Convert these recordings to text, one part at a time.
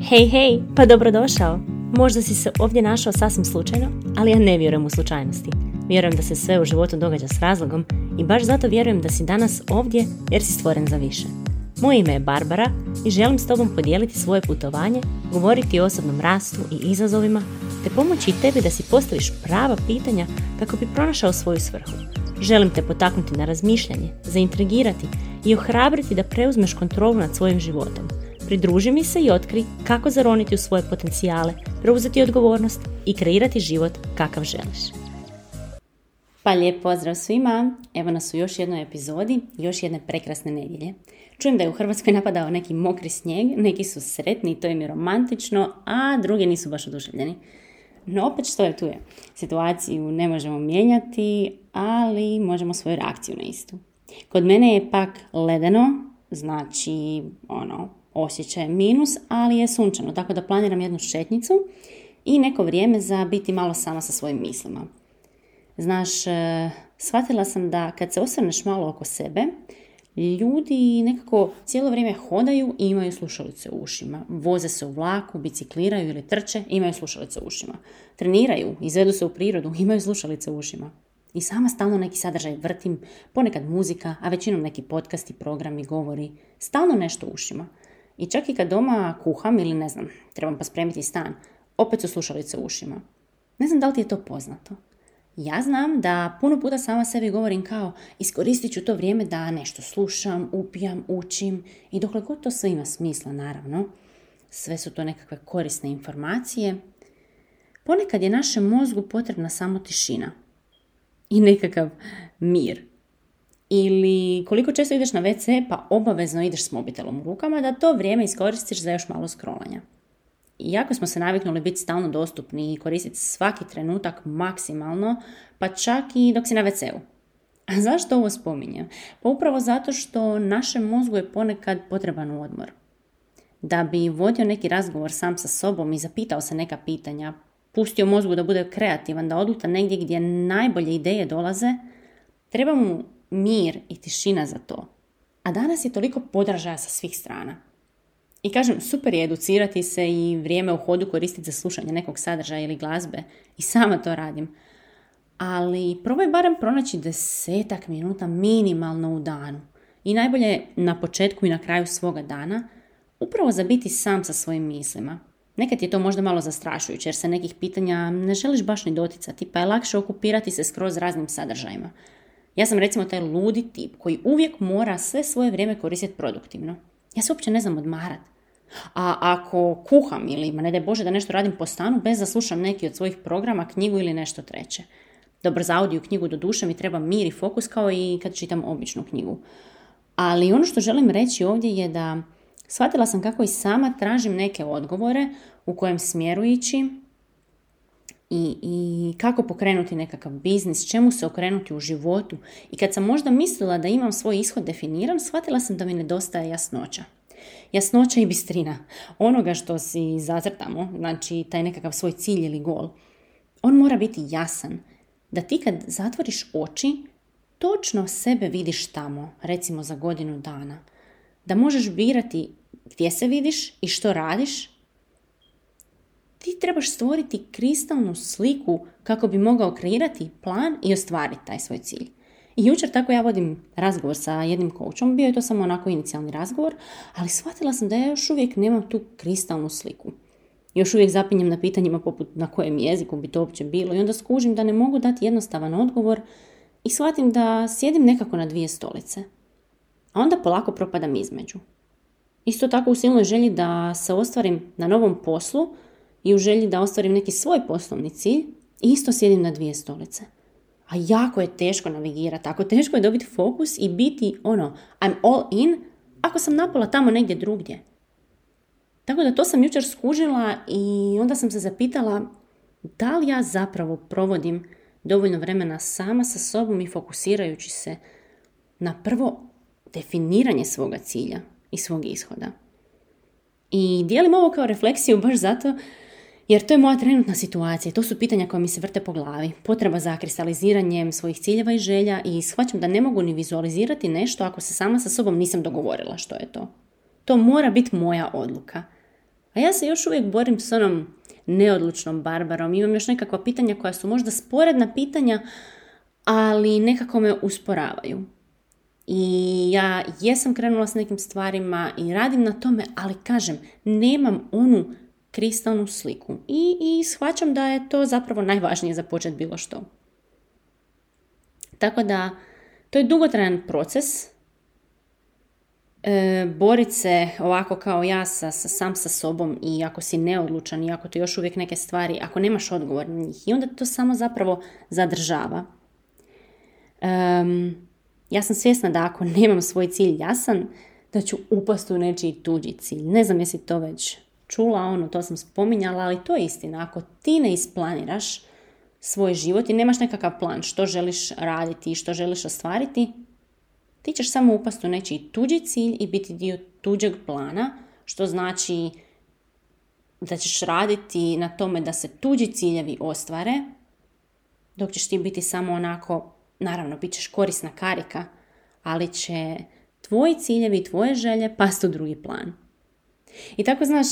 Hej, hej, pa dobrodošao. Možda si se ovdje našao sasvim slučajno, ali ja ne vjerujem u slučajnosti. Vjerujem da se sve u životu događa s razlogom i baš zato vjerujem da si danas ovdje jer si stvoren za više. Moje ime je Barbara i želim s tobom podijeliti svoje putovanje, govoriti o osobnom rastu i izazovima, te pomoći i tebi da si postaviš prava pitanja kako bi pronašao svoju svrhu. Želim te potaknuti na razmišljanje, zaintrigirati i ohrabriti da preuzmeš kontrolu nad svojim životom. Pridruži mi se i otkri kako zaroniti u svoje potencijale, preuzeti odgovornost i kreirati život kakav želiš. Pa lijep pozdrav svima, evo nas u još jednoj epizodi, još jedne prekrasne nedjelje. Čujem da je u Hrvatskoj napadao neki mokri snijeg, neki su sretni to im je romantično, a drugi nisu baš oduševljeni. No opet što je tu je. Situaciju ne možemo mijenjati, ali možemo svoju reakciju na istu. Kod mene je pak ledeno, znači ono, osjećaj minus, ali je sunčano, tako da planiram jednu šetnicu i neko vrijeme za biti malo sama sa svojim mislima. Znaš, e, shvatila sam da kad se osvrneš malo oko sebe, ljudi nekako cijelo vrijeme hodaju i imaju slušalice u ušima. Voze se u vlaku, bicikliraju ili trče imaju slušalice u ušima. Treniraju, izvedu se u prirodu, imaju slušalice u ušima. I sama stalno neki sadržaj vrtim, ponekad muzika, a većinom neki podcasti, programi, govori. Stalno nešto u ušima. I čak i kad doma kuham ili ne znam, trebam pospremiti stan, opet su slušalice u ušima. Ne znam da li ti je to poznato. Ja znam da puno puta sama sebi govorim kao iskoristit ću to vrijeme da nešto slušam, upijam, učim i dokle god to sve ima smisla naravno, sve su to nekakve korisne informacije, ponekad je našem mozgu potrebna samo tišina i nekakav mir. Ili koliko često ideš na WC pa obavezno ideš s mobitelom u rukama da to vrijeme iskoristiš za još malo scrollanja. Iako smo se naviknuli biti stalno dostupni i koristiti svaki trenutak maksimalno, pa čak i dok si na WC-u. A zašto ovo spominjem? Pa upravo zato što našem mozgu je ponekad potreban odmor. Da bi vodio neki razgovor sam sa sobom i zapitao se neka pitanja, pustio mozgu da bude kreativan, da odluta negdje gdje najbolje ideje dolaze, treba mu mir i tišina za to. A danas je toliko podražaja sa svih strana. I kažem, super je educirati se i vrijeme u hodu koristiti za slušanje nekog sadržaja ili glazbe. I sama to radim. Ali probaj barem pronaći desetak minuta minimalno u danu. I najbolje na početku i na kraju svoga dana, upravo za biti sam sa svojim mislima. Nekad je to možda malo zastrašujuće jer se nekih pitanja ne želiš baš ni doticati, pa je lakše okupirati se skroz raznim sadržajima. Ja sam recimo taj ludi tip koji uvijek mora sve svoje vrijeme koristiti produktivno. Ja se uopće ne znam odmarat. A ako kuham ili, ma ne daj Bože, da nešto radim po stanu bez da slušam neki od svojih programa, knjigu ili nešto treće. Dobro, za audio knjigu do duše mi treba mir i fokus kao i kad čitam običnu knjigu. Ali ono što želim reći ovdje je da shvatila sam kako i sama tražim neke odgovore u kojem smjeru ići i, i kako pokrenuti nekakav biznis, čemu se okrenuti u životu. I kad sam možda mislila da imam svoj ishod definiran, shvatila sam da mi nedostaje jasnoća. Jasnoća i bistrina onoga što si zacrtamo, znači taj nekakav svoj cilj ili gol, on mora biti jasan. Da ti kad zatvoriš oči, točno sebe vidiš tamo, recimo za godinu dana. Da možeš birati gdje se vidiš i što radiš. Ti trebaš stvoriti kristalnu sliku kako bi mogao kreirati plan i ostvariti taj svoj cilj. I jučer tako ja vodim razgovor sa jednim coachom, bio je to samo onako inicijalni razgovor, ali shvatila sam da ja još uvijek nemam tu kristalnu sliku. Još uvijek zapinjem na pitanjima poput na kojem jeziku bi to uopće bilo i onda skužim da ne mogu dati jednostavan odgovor i shvatim da sjedim nekako na dvije stolice. A onda polako propadam između. Isto tako u silnoj želji da se ostvarim na novom poslu i u želji da ostvarim neki svoj poslovni cilj, isto sjedim na dvije stolice. A jako je teško navigirati, tako teško je dobiti fokus i biti ono, I'm all in, ako sam napola tamo negdje drugdje. Tako da to sam jučer skužila i onda sam se zapitala da li ja zapravo provodim dovoljno vremena sama sa sobom i fokusirajući se na prvo definiranje svoga cilja i svog ishoda. I dijelim ovo kao refleksiju baš zato jer to je moja trenutna situacija, to su pitanja koja mi se vrte po glavi, potreba za kristaliziranjem svojih ciljeva i želja i shvaćam da ne mogu ni vizualizirati nešto ako se sama sa sobom nisam dogovorila što je to. To mora biti moja odluka. A ja se još uvijek borim s onom neodlučnom barbarom. Imam još nekakva pitanja koja su možda sporedna pitanja, ali nekako me usporavaju. I ja jesam krenula s nekim stvarima i radim na tome, ali kažem, nemam onu kristalnu sliku. I, i shvaćam da je to zapravo najvažnije za počet bilo što. Tako da, to je dugotrajan proces. E, borit se ovako kao ja sa, sa, sam sa sobom i ako si neodlučan i ako ti još uvijek neke stvari, ako nemaš odgovor na njih i onda to samo zapravo zadržava. Um, ja sam svjesna da ako nemam svoj cilj jasan, da ću upasti u nečiji tuđi cilj. Ne znam jesi to već čula, ono, to sam spominjala, ali to je istina. Ako ti ne isplaniraš svoj život i nemaš nekakav plan što želiš raditi i što želiš ostvariti, ti ćeš samo upasti u nečiji tuđi cilj i biti dio tuđeg plana, što znači da ćeš raditi na tome da se tuđi ciljevi ostvare, dok ćeš ti biti samo onako naravno, bit ćeš korisna karika, ali će tvoji ciljevi i tvoje želje pasti u drugi plan. I tako, znaš,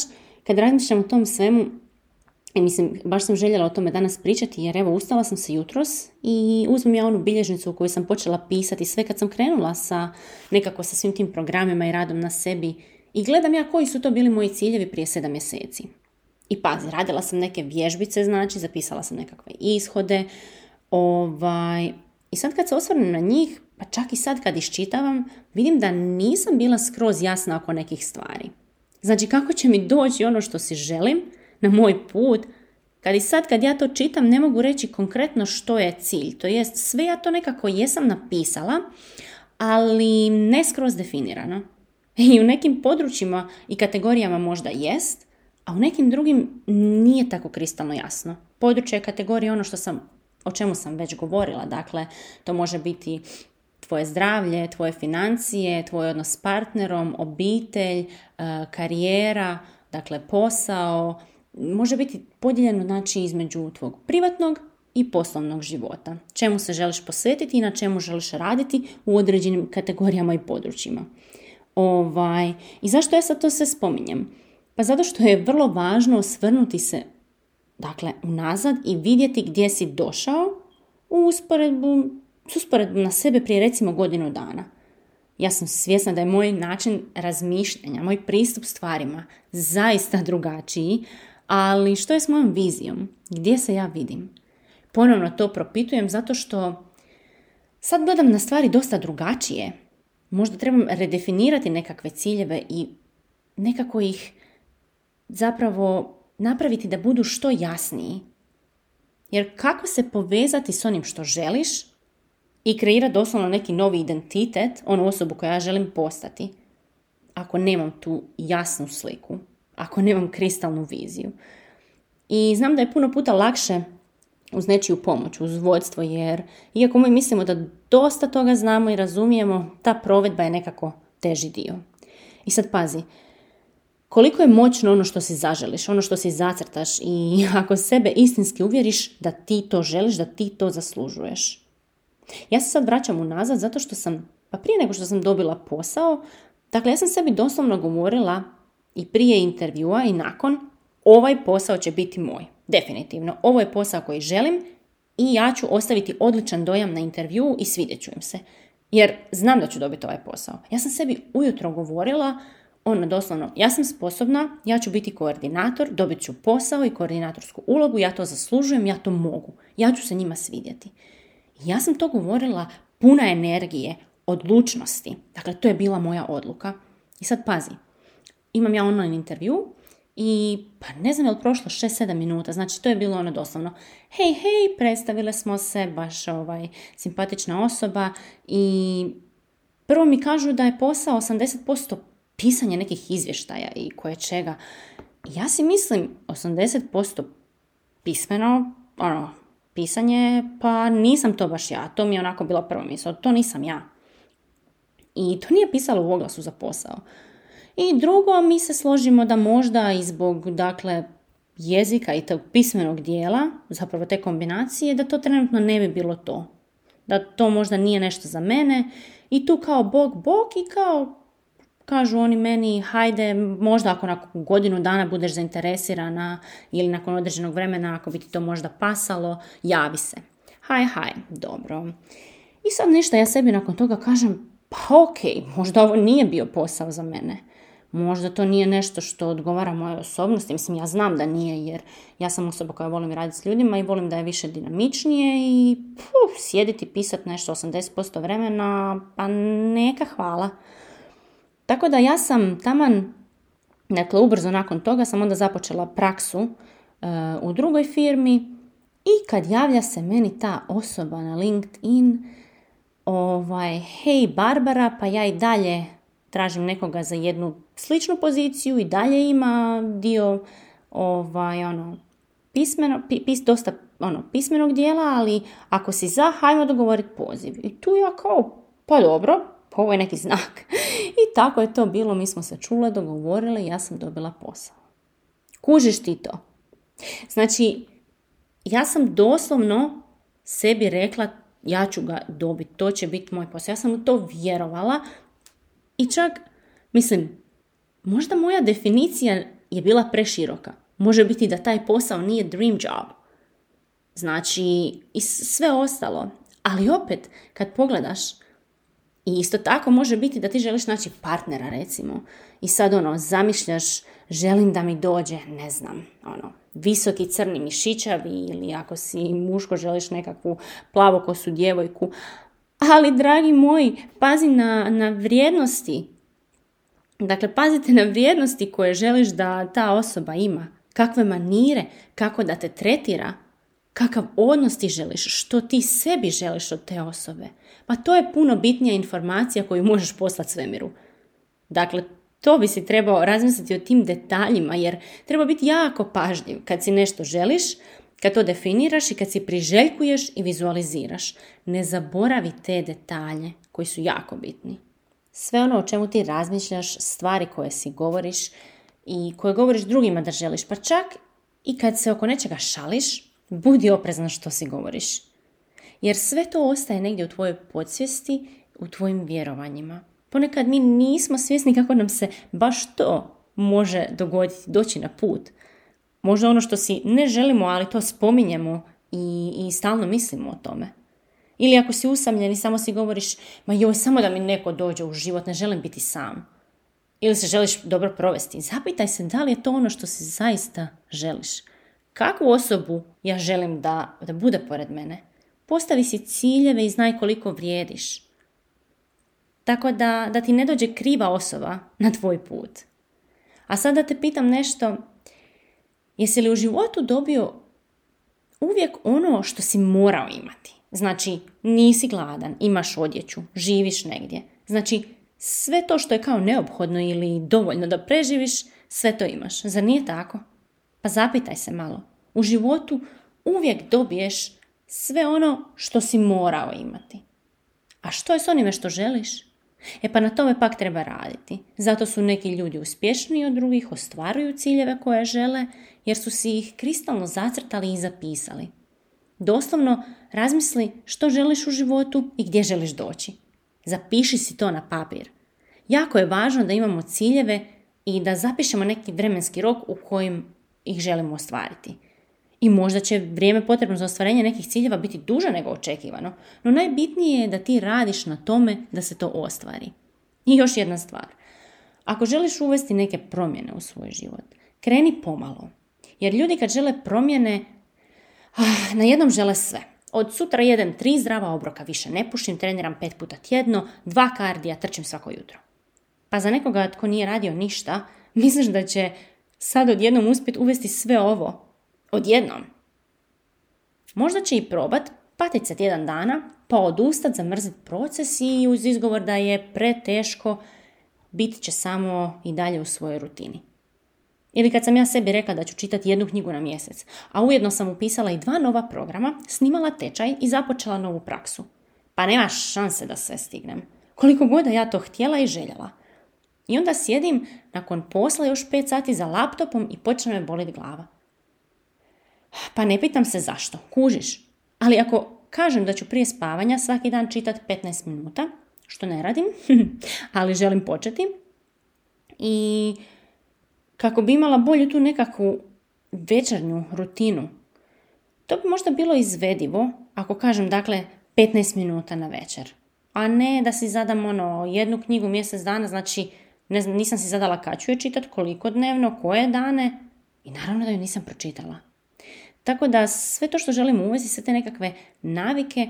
kad razmišljam o tom svemu, i mislim, baš sam željela o tome danas pričati, jer evo, ustala sam se jutros i uzmem ja onu bilježnicu u kojoj sam počela pisati sve kad sam krenula sa nekako sa svim tim programima i radom na sebi i gledam ja koji su to bili moji ciljevi prije sedam mjeseci. I pazi, radila sam neke vježbice, znači, zapisala sam nekakve ishode, ovaj, i sad kad se osvrnem na njih, pa čak i sad kad iščitavam, vidim da nisam bila skroz jasna oko nekih stvari. Znači kako će mi doći ono što si želim na moj put, kad i sad kad ja to čitam ne mogu reći konkretno što je cilj. To jest sve ja to nekako jesam napisala, ali ne skroz definirano. I u nekim područjima i kategorijama možda jest, a u nekim drugim nije tako kristalno jasno. Područje kategorije ono što sam o čemu sam već govorila. Dakle, to može biti tvoje zdravlje, tvoje financije, tvoj odnos s partnerom, obitelj, e, karijera, dakle posao. Može biti podijeljeno znači između tvog privatnog i poslovnog života. Čemu se želiš posvetiti i na čemu želiš raditi u određenim kategorijama i područjima. Ovaj, I zašto ja sad to sve spominjem? Pa zato što je vrlo važno osvrnuti se dakle, unazad i vidjeti gdje si došao u usporedbu, s usporedbu na sebe prije recimo godinu dana. Ja sam svjesna da je moj način razmišljanja, moj pristup stvarima zaista drugačiji, ali što je s mojom vizijom? Gdje se ja vidim? Ponovno to propitujem zato što sad gledam na stvari dosta drugačije. Možda trebam redefinirati nekakve ciljeve i nekako ih zapravo napraviti da budu što jasniji. Jer kako se povezati s onim što želiš i kreirati doslovno neki novi identitet, onu osobu koja ja želim postati, ako nemam tu jasnu sliku, ako nemam kristalnu viziju. I znam da je puno puta lakše uz nečiju pomoć, uz vodstvo, jer iako mi mislimo da dosta toga znamo i razumijemo, ta provedba je nekako teži dio. I sad pazi, koliko je moćno ono što si zaželiš, ono što si zacrtaš i ako sebe istinski uvjeriš da ti to želiš, da ti to zaslužuješ. Ja se sad vraćam unazad zato što sam, pa prije nego što sam dobila posao, dakle ja sam sebi doslovno govorila i prije intervjua i nakon, ovaj posao će biti moj. Definitivno, ovo je posao koji želim i ja ću ostaviti odličan dojam na intervju i svidjet ću im se. Jer znam da ću dobiti ovaj posao. Ja sam sebi ujutro govorila ono doslovno, ja sam sposobna, ja ću biti koordinator, dobit ću posao i koordinatorsku ulogu, ja to zaslužujem, ja to mogu, ja ću se njima svidjeti. Ja sam to govorila puna energije, odlučnosti. Dakle, to je bila moja odluka. I sad pazi, imam ja online intervju i pa ne znam je li prošlo 6-7 minuta, znači to je bilo ono doslovno hej, hej, predstavile smo se, baš ovaj, simpatična osoba i prvo mi kažu da je posao 80% pisanje nekih izvještaja i koje čega. Ja si mislim 80% pismeno, ono, pisanje, pa nisam to baš ja. To mi je onako bila prva misla, to nisam ja. I to nije pisalo u oglasu za posao. I drugo, mi se složimo da možda i zbog, dakle, jezika i tog pismenog dijela, zapravo te kombinacije, da to trenutno ne bi bilo to. Da to možda nije nešto za mene i tu kao bog bog i kao kažu oni meni, hajde, možda ako nakon godinu dana budeš zainteresirana ili nakon određenog vremena, ako bi ti to možda pasalo, javi se. Haj, haj, dobro. I sad ništa, ja sebi nakon toga kažem, pa ok, možda ovo nije bio posao za mene. Možda to nije nešto što odgovara mojoj osobnosti. Mislim, ja znam da nije jer ja sam osoba koja volim raditi s ljudima i volim da je više dinamičnije i puf, sjediti pisati nešto 80% vremena, pa neka hvala. Tako da ja sam taman, dakle ubrzo nakon toga sam onda započela praksu uh, u drugoj firmi i kad javlja se meni ta osoba na LinkedIn, ovaj, hej Barbara, pa ja i dalje tražim nekoga za jednu sličnu poziciju i dalje ima dio ovaj, ono, pismeno, pis, dosta ono, pismenog dijela, ali ako si za, hajmo dogovoriti poziv. I tu ja kao, pa dobro, ovo je neki znak. I tako je to bilo, mi smo se čule, dogovorile ja sam dobila posao. Kužiš ti to? Znači, ja sam doslovno sebi rekla ja ću ga dobiti, to će biti moj posao. Ja sam u to vjerovala i čak, mislim, možda moja definicija je bila preširoka. Može biti da taj posao nije dream job. Znači, i sve ostalo. Ali opet, kad pogledaš, i isto tako može biti da ti želiš naći partnera, recimo. I sad ono, zamišljaš, želim da mi dođe, ne znam, ono, visoki crni mišićavi ili ako si muško želiš nekakvu plavokosu djevojku. Ali, dragi moji, pazi na, na vrijednosti. Dakle, pazite na vrijednosti koje želiš da ta osoba ima. Kakve manire, kako da te tretira, kakav odnos ti želiš, što ti sebi želiš od te osobe. Pa to je puno bitnija informacija koju možeš poslati svemiru. Dakle, to bi si trebao razmisliti o tim detaljima jer treba biti jako pažljiv kad si nešto želiš, kad to definiraš i kad si priželjkuješ i vizualiziraš. Ne zaboravi te detalje koji su jako bitni. Sve ono o čemu ti razmišljaš, stvari koje si govoriš i koje govoriš drugima da želiš, pa čak i kad se oko nečega šališ, budi oprezan što si govoriš. Jer sve to ostaje negdje u tvojoj podsvijesti, u tvojim vjerovanjima. Ponekad mi nismo svjesni kako nam se baš to može dogoditi, doći na put. Možda ono što si ne želimo, ali to spominjemo i, i stalno mislimo o tome. Ili ako si usamljen i samo si govoriš, ma joj, samo da mi neko dođe u život, ne želim biti sam. Ili se želiš dobro provesti. Zapitaj se da li je to ono što si zaista želiš. Kakvu osobu ja želim da, da bude pored mene? Postavi si ciljeve i znaj koliko vrijediš. Tako da, da ti ne dođe kriva osoba na tvoj put. A sada te pitam nešto, jesi li u životu dobio uvijek ono što si morao imati? Znači, nisi gladan, imaš odjeću, živiš negdje. Znači, sve to što je kao neophodno ili dovoljno da preživiš, sve to imaš. Zar nije tako? Pa zapitaj se malo. U životu uvijek dobiješ sve ono što si morao imati. A što je s onime što želiš? E pa na tome pak treba raditi. Zato su neki ljudi uspješniji od drugih, ostvaruju ciljeve koje žele, jer su si ih kristalno zacrtali i zapisali. Doslovno razmisli što želiš u životu i gdje želiš doći. Zapiši si to na papir. Jako je važno da imamo ciljeve i da zapišemo neki vremenski rok u kojem ih želimo ostvariti i možda će vrijeme potrebno za ostvarenje nekih ciljeva biti duže nego očekivano, no najbitnije je da ti radiš na tome da se to ostvari. I još jedna stvar. Ako želiš uvesti neke promjene u svoj život, kreni pomalo. Jer ljudi kad žele promjene, ah, na jednom žele sve. Od sutra jedem tri zdrava obroka, više ne pušim, treniram pet puta tjedno, dva kardija, trčim svako jutro. Pa za nekoga tko nije radio ništa, misliš da će sad odjednom uspjeti uvesti sve ovo, odjednom. Možda će i probat, patit se tjedan dana, pa odustat, zamrzit proces i uz izgovor da je preteško, bit će samo i dalje u svojoj rutini. Ili kad sam ja sebi rekla da ću čitati jednu knjigu na mjesec, a ujedno sam upisala i dva nova programa, snimala tečaj i započela novu praksu. Pa nema šanse da sve stignem. Koliko god ja to htjela i željela. I onda sjedim nakon posla još pet sati za laptopom i počne me boliti glava. Pa ne pitam se zašto, kužiš. Ali ako kažem da ću prije spavanja svaki dan čitati 15 minuta, što ne radim, ali želim početi, i kako bi imala bolju tu nekakvu večernju rutinu. To bi možda bilo izvedivo ako kažem dakle 15 minuta na večer. A ne da si zadam ono jednu knjigu mjesec dana, znači ne znam, nisam si zadala kad ću je čitati, koliko dnevno, koje dane i naravno da ju nisam pročitala. Tako da sve to što želimo uvesti, sve te nekakve navike,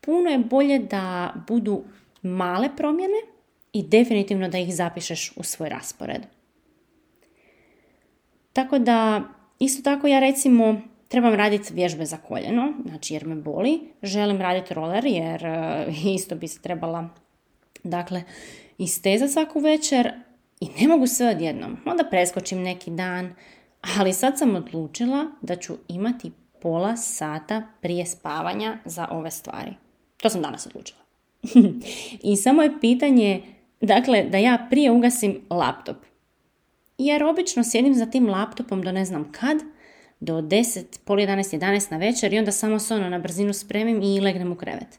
puno je bolje da budu male promjene i definitivno da ih zapišeš u svoj raspored. Tako da, isto tako ja recimo trebam raditi vježbe za koljeno, znači jer me boli, želim raditi roller jer e, isto bi se trebala dakle istezati svaku večer i ne mogu sve odjednom. Onda preskočim neki dan, ali sad sam odlučila da ću imati pola sata prije spavanja za ove stvari. To sam danas odlučila. I samo je pitanje, dakle, da ja prije ugasim laptop. Jer obično sjedim za tim laptopom do ne znam kad, do 10, pol 11, 11 na večer i onda samo se ono na brzinu spremim i legnem u krevet.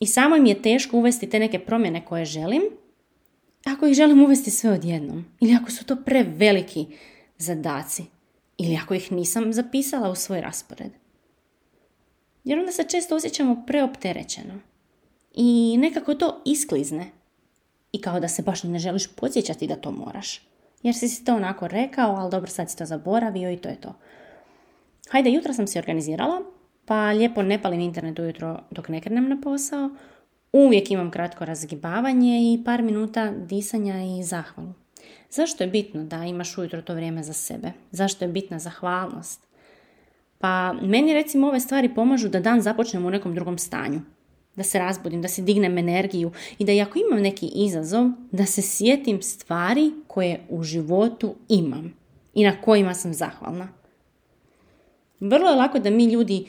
I samo mi je teško uvesti te neke promjene koje želim, ako ih želim uvesti sve odjednom. Ili ako su to preveliki zadaci. Ili ako ih nisam zapisala u svoj raspored. Jer onda se često osjećamo preopterećeno. I nekako to isklizne. I kao da se baš ne želiš podsjećati da to moraš. Jer si si to onako rekao, ali dobro sad si to zaboravio i to je to. Hajde, jutro sam se organizirala, pa lijepo ne palim internet ujutro dok ne krenem na posao. Uvijek imam kratko razgibavanje i par minuta disanja i zahvalu. Zašto je bitno da imaš ujutro to vrijeme za sebe? Zašto je bitna zahvalnost? Pa meni recimo ove stvari pomažu da dan započnem u nekom drugom stanju. Da se razbudim, da se dignem energiju i da ako imam neki izazov, da se sjetim stvari koje u životu imam i na kojima sam zahvalna. Vrlo je lako da mi ljudi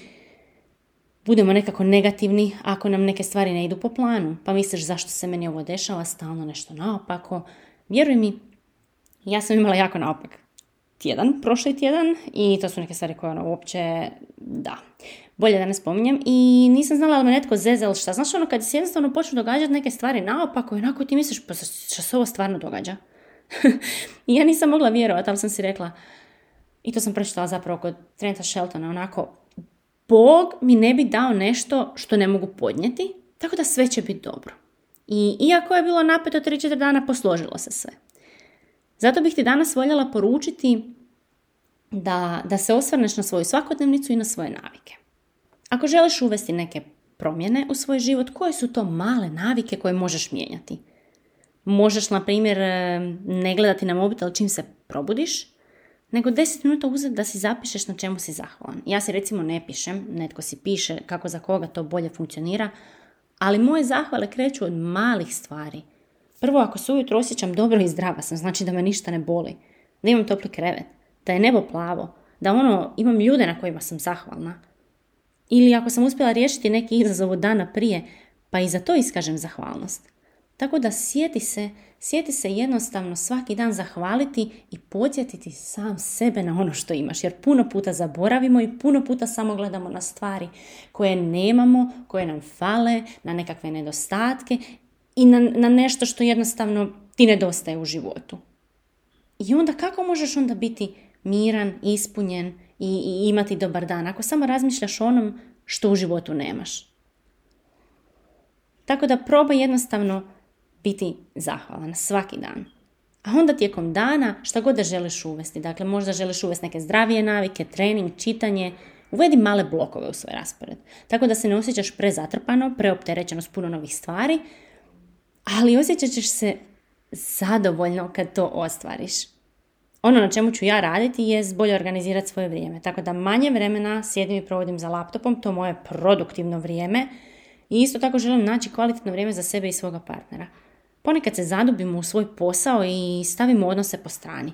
budemo nekako negativni ako nam neke stvari ne idu po planu. Pa misliš zašto se meni ovo dešava, stalno nešto naopako. Vjeruj mi, ja sam imala jako naopak tjedan, prošli tjedan i to su neke stvari koje ono uopće, da, bolje da ne spominjem i nisam znala da me netko zeze ili šta. Znaš ono kad se jednostavno počnu događati neke stvari naopako i onako ti misliš pa što se ovo stvarno događa. I ja nisam mogla vjerovati, ali sam si rekla, i to sam pročitala zapravo kod Trenta Sheltona, onako, Bog mi ne bi dao nešto što ne mogu podnijeti, tako da sve će biti dobro. I iako je bilo napeto 3-4 dana, posložilo se sve. Zato bih ti danas voljela poručiti da, da se osvrneš na svoju svakodnevnicu i na svoje navike. Ako želiš uvesti neke promjene u svoj život, koje su to male navike koje možeš mijenjati? Možeš, na primjer, ne gledati na mobitel čim se probudiš, nego 10 minuta uzeti da si zapišeš na čemu si zahvalan. Ja si recimo ne pišem, netko si piše kako za koga to bolje funkcionira, ali moje zahvale kreću od malih stvari. Prvo, ako se ujutro osjećam dobro i zdrava sam, znači da me ništa ne boli, da imam topli krevet, da je nebo plavo, da ono, imam ljude na kojima sam zahvalna. Ili ako sam uspjela riješiti neki izazov od dana prije, pa i za to iskažem zahvalnost. Tako da sjeti se, sjeti se jednostavno svaki dan zahvaliti i podsjetiti sam sebe na ono što imaš. Jer puno puta zaboravimo i puno puta samo gledamo na stvari koje nemamo, koje nam fale, na nekakve nedostatke i na, na nešto što jednostavno ti nedostaje u životu. I onda kako možeš onda biti miran, ispunjen i, i imati dobar dan ako samo razmišljaš o onom što u životu nemaš. Tako da probaj jednostavno biti zahvalan svaki dan. A onda tijekom dana šta god da želiš uvesti. Dakle, možda želiš uvesti neke zdravije navike, trening, čitanje. Uvedi male blokove u svoj raspored. Tako da se ne osjećaš prezatrpano, preopterećeno s puno novih stvari, ali osjećat ćeš se zadovoljno kad to ostvariš. Ono na čemu ću ja raditi je bolje organizirati svoje vrijeme. Tako da manje vremena sjedim i provodim za laptopom, to moje produktivno vrijeme. I isto tako želim naći kvalitetno vrijeme za sebe i svoga partnera. Ponekad se zadubimo u svoj posao i stavimo odnose po strani.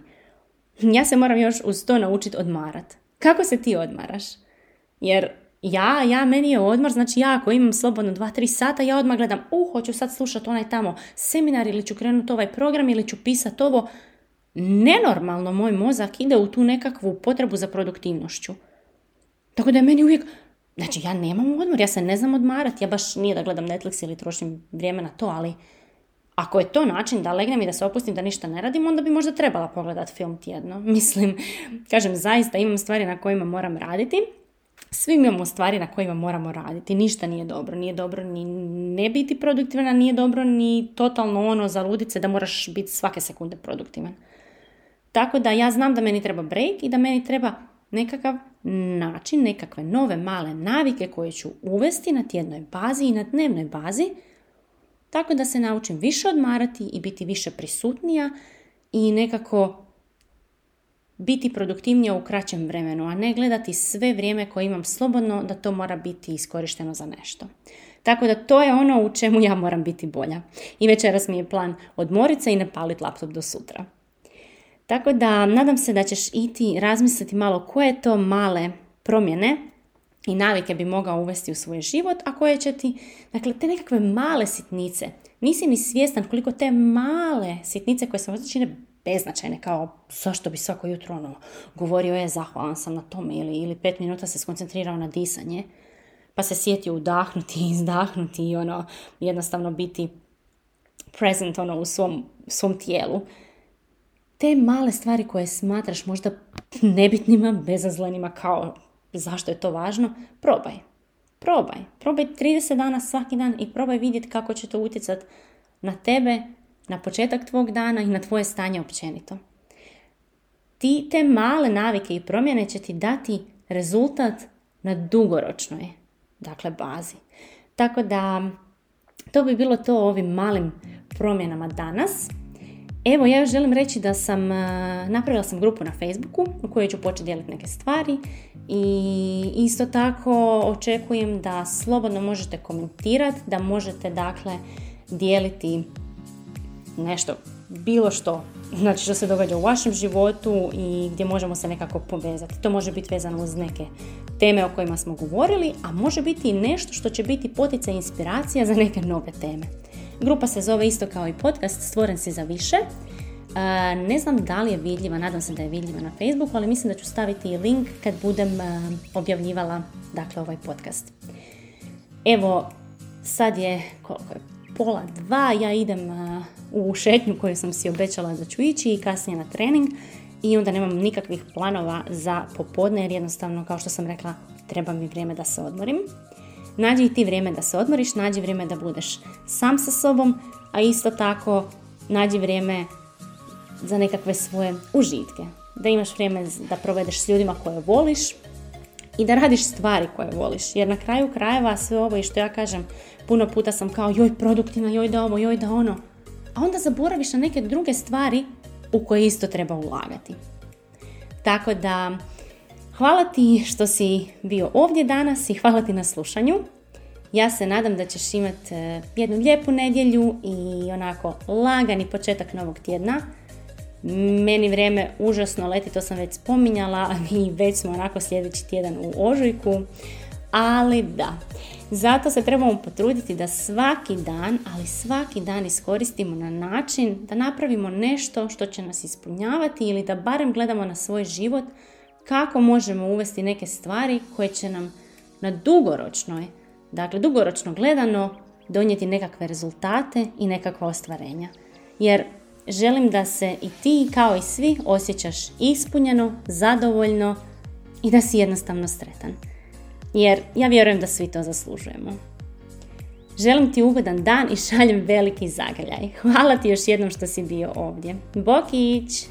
Ja se moram još uz to naučiti odmarat. Kako se ti odmaraš? Jer ja, ja, meni je odmor, znači ja ako imam slobodno 2-3 sata, ja odmah gledam, uh, hoću sad slušati onaj tamo seminar ili ću krenuti ovaj program ili ću pisati ovo. Nenormalno moj mozak ide u tu nekakvu potrebu za produktivnošću. Tako da je meni uvijek, znači ja nemam odmor, ja se ne znam odmarati, ja baš nije da gledam Netflix ili trošim vrijeme na to, ali Ako je to način da legnem i da se opustim da ništa ne radim, onda bi možda trebala pogledati film tjedno. Mislim, kažem, zaista imam stvari na kojima moram raditi. Svi imamo stvari na kojima moramo raditi. Ništa nije dobro. Nije dobro ni ne biti produktivna, nije dobro ni totalno ono za ludice da moraš biti svake sekunde produktivan. Tako da ja znam da meni treba break i da meni treba nekakav način, nekakve nove male navike koje ću uvesti na tjednoj bazi i na dnevnoj bazi, tako da se naučim više odmarati i biti više prisutnija i nekako biti produktivnija u kraćem vremenu, a ne gledati sve vrijeme koje imam slobodno da to mora biti iskorišteno za nešto. Tako da to je ono u čemu ja moram biti bolja. I večeras mi je plan odmoriti se i ne paliti laptop do sutra. Tako da nadam se da ćeš i ti razmisliti malo koje to male promjene i navike bi mogao uvesti u svoj život, a koje će ti, dakle, te nekakve male sitnice. Nisi ni svjestan koliko te male sitnice koje se možda čine beznačajne, kao zašto bi svako jutro ono, govorio je zahvalan sam na tome ili, ili pet minuta se skoncentrirao na disanje, pa se sjetio udahnuti i izdahnuti i ono, jednostavno biti present ono, u svom, svom tijelu te male stvari koje smatraš možda nebitnima, bezazlenima, kao zašto je to važno, probaj. Probaj. Probaj 30 dana svaki dan i probaj vidjeti kako će to utjecati na tebe, na početak tvog dana i na tvoje stanje općenito. Ti te male navike i promjene će ti dati rezultat na dugoročnoj dakle, bazi. Tako da to bi bilo to ovim malim promjenama danas. Evo, ja želim reći da sam, e, napravila sam grupu na Facebooku u kojoj ću početi dijeliti neke stvari i isto tako očekujem da slobodno možete komentirati, da možete dakle dijeliti nešto, bilo što, znači što se događa u vašem životu i gdje možemo se nekako povezati. To može biti vezano uz neke teme o kojima smo govorili, a može biti i nešto što će biti poticaj inspiracija za neke nove teme. Grupa se zove isto kao i podcast Stvoren si za više. Ne znam da li je vidljiva, nadam se da je vidljiva na Facebooku, ali mislim da ću staviti i link kad budem objavljivala dakle, ovaj podcast. Evo, sad je koliko je pola dva, ja idem u šetnju koju sam si obećala da ću ići i kasnije na trening i onda nemam nikakvih planova za popodne jer jednostavno kao što sam rekla treba mi vrijeme da se odmorim. Nađi i ti vrijeme da se odmoriš, nađi vrijeme da budeš sam sa sobom, a isto tako nađi vrijeme za nekakve svoje užitke. Da imaš vrijeme da provedeš s ljudima koje voliš i da radiš stvari koje voliš. Jer na kraju krajeva sve ovo i što ja kažem, puno puta sam kao joj produktivna, joj da ovo, joj da ono. A onda zaboraviš na neke druge stvari u koje isto treba ulagati. Tako da Hvala ti što si bio ovdje danas i hvala ti na slušanju. Ja se nadam da ćeš imati e, jednu lijepu nedjelju i onako lagani početak novog tjedna. Meni vrijeme užasno leti, to sam već spominjala, a mi već smo onako sljedeći tjedan u ožujku. Ali da, zato se trebamo potruditi da svaki dan, ali svaki dan iskoristimo na način da napravimo nešto što će nas ispunjavati ili da barem gledamo na svoj život kako možemo uvesti neke stvari koje će nam na dugoročnoj, dakle dugoročno gledano, donijeti nekakve rezultate i nekakva ostvarenja. Jer želim da se i ti kao i svi osjećaš ispunjeno, zadovoljno i da si jednostavno sretan. Jer ja vjerujem da svi to zaslužujemo. Želim ti ugodan dan i šaljem veliki zagrljaj. Hvala ti još jednom što si bio ovdje. Bokić!